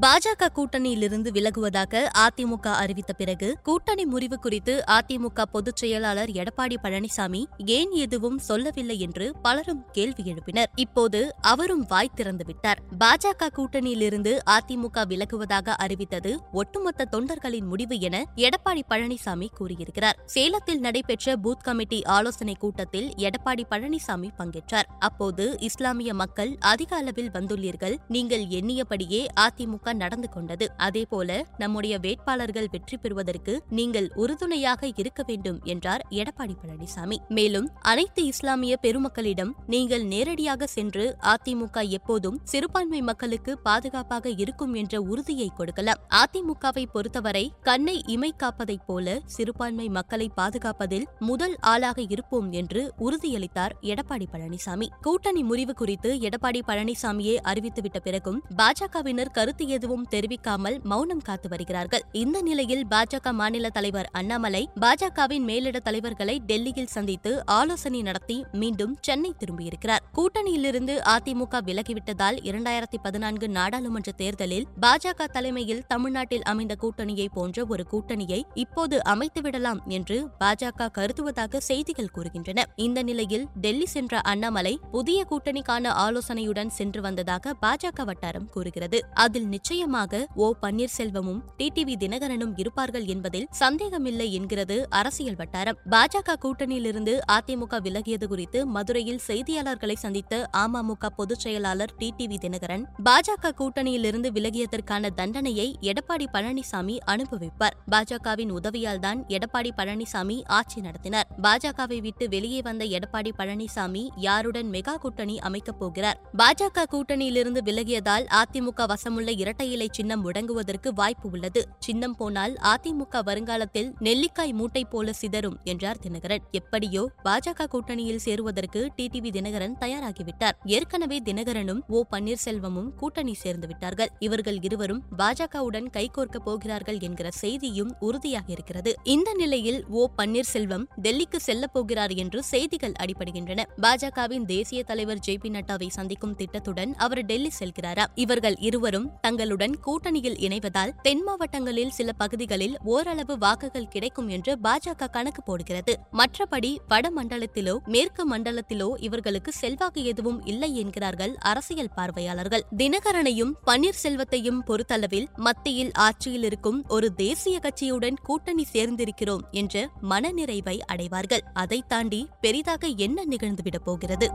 பாஜக கூட்டணியிலிருந்து விலகுவதாக அதிமுக அறிவித்த பிறகு கூட்டணி முறிவு குறித்து அதிமுக பொதுச் செயலாளர் எடப்பாடி பழனிசாமி ஏன் எதுவும் சொல்லவில்லை என்று பலரும் கேள்வி எழுப்பினர். இப்போது அவரும் வாய் திறந்துவிட்டார். பாஜக கூட்டணியிலிருந்து அதிமுக விலகுவதாக அறிவித்தது ஒட்டுமொத்த தொண்டர்களின் முடிவு என எடப்பாடி பழனிசாமி கூறியிருக்கிறார். சேலத்தில் நடைபெற்ற பூத் கமிட்டி ஆலோசனைக் கூட்டத்தில் எடப்பாடி பழனிசாமி பங்கேற்றார். அப்போது இஸ்லாமிய மக்கள் அதிக அளவில் வந்துள்ளீர்கள் நீங்கள் எண்ணியபடியே அதிமுக நடந்து கொண்டது. அதேபோல நம்முடைய வேட்பாளர்கள் வெற்றி பெறுவதற்கு நீங்கள் உறுதுணையாக இருக்க வேண்டும் என்றார் எடப்பாடி பழனிசாமி. மேலும் அனைத்து இஸ்லாமிய பெருமக்களிடம் நீங்கள் நேரடியாக சென்று அதிமுக எப்போதும் சிறுபான்மை மக்களுக்கு பாதுகாப்பாக இருக்கும் என்ற உறுதியை கொடுக்கலாம். அதிமுகவை பொறுத்தவரை கண்ணை இமை காப்பதைப் போல சிறுபான்மை மக்களை பாதுகாப்பதில் முதல் ஆளாக இருப்போம் என்று உறுதியளித்தார் எடப்பாடி பழனிசாமி. கூட்டணி முறிவு குறித்து எடப்பாடி பழனிசாமியே அறிவித்துவிட்ட பிறகும் பாஜகவினர் கருத்து எதுவும் தெரிவிக்காமல் மௌனம் காத்து வருகிறார்கள். இந்த நிலையில் பாஜக மாநில தலைவர் அண்ணாமலை பாஜகவின் மேலிட தலைவர்களை டெல்லியில் சந்தித்து ஆலோசனை நடத்தி மீண்டும் சென்னை திரும்பியிருக்கிறார். கூட்டணியிலிருந்து அதிமுக விலகிவிட்டதால் இரண்டாயிரத்தி பதினான்கு நாடாளுமன்ற தேர்தலில் பாஜக தலைமையில் தமிழ்நாட்டில் அமைந்த கூட்டணியை போன்ற ஒரு கூட்டணியை இப்போது அமைத்துவிடலாம் என்று பாஜக கருதுவதாக செய்திகள் கூறுகின்றன. இந்த நிலையில் டெல்லி சென்ற அண்ணாமலை புதிய கூட்டணிக்கான ஆலோசனையுடன் சென்று வந்ததாக பாஜக வட்டாரம் கூறுகிறது. அதில் நிச்சயமாக ஓ பன்னீர்செல்வமும் டிடிவி தினகரனும் இருப்பார்கள் என்பதில் சந்தேகமில்லை என்கிறது அரசியல் வட்டாரம். பாஜக கூட்டணியிலிருந்து அதிமுக விலகியது குறித்து மதுரையில் செய்தியாளர்களை சந்தித்த அமமுக பொதுச் செயலாளர் டிடிவி தினகரன் பாஜக கூட்டணியிலிருந்து விலகியதற்கான தண்டனையை எடப்பாடி பழனிசாமி அனுபவிப்பார். பாஜகவின் உதவியால் தான் எடப்பாடி பழனிசாமி ஆட்சி நடத்தினார். பாஜகவை விட்டு வெளியே வந்த எடப்பாடி பழனிசாமி யாருடன் மெகா கூட்டணி அமைக்கப் போகிறார்? பாஜக கூட்டணியிலிருந்து விலகியதால் அதிமுக வசமுள்ள இரட்டை இலை சின்னம் முடங்குவதற்கு வாய்ப்பு உள்ளது. சின்னம் போனால் அதிமுக வருங்காலத்தில் நெல்லிக்காய் மூட்டை போல சிதறும் என்றார் தினகரன். எப்படியோ பாஜக கூட்டணியில் சேருவதற்கு டிடிவி தினகரன் தயாராகிவிட்டார். ஏற்கனவே தினகரனும் ஓ பன்னீர்செல்வமும் கூட்டணி சேர்ந்து விட்டார்கள். இவர்கள் இருவரும் பாஜகவுடன் கைகோர்க்கப் போகிறார்கள் என்கிற செய்தியும் உறுதியாக இருக்கிறது. இந்த நிலையில் ஓ பன்னீர்செல்வம் டெல்லிக்கு செல்லப் போகிறார் என்று செய்திகள் அடிபடுகின்றன. பாஜகவின் தேசிய தலைவர் ஜே பி நட்டாவை சந்திக்கும் திட்டத்துடன் அவர் டெல்லி செல்கிறாரா? இவர்கள் இருவரும் தங்கள் தங்களுடன் கூட்டணியில் இணைவதால் தென் மாவட்டங்களில் சில பகுதிகளில் ஓரளவு வாக்குகள் கிடைக்கும் என்று பாஜக கணக்கு போடுகிறது. மற்றபடி வட மண்டலத்திலோ மேற்கு மண்டலத்திலோ இவர்களுக்கு செல்வாக்கு எதுவும் இல்லை என்கிறார்கள் அரசியல் பார்வையாளர்கள். தினகரனையும் பன்னீர்செல்வத்தையும் பொறுத்தளவில் மத்தியில் ஆட்சியில் இருக்கும் ஒரு தேசிய கட்சியுடன் கூட்டணி சேர்ந்திருக்கிறோம் என்ற மனநிறைவை அடைவார்கள். அதை தாண்டி பெரிதாக என்ன நிகழ்ந்துவிடப் போகிறது?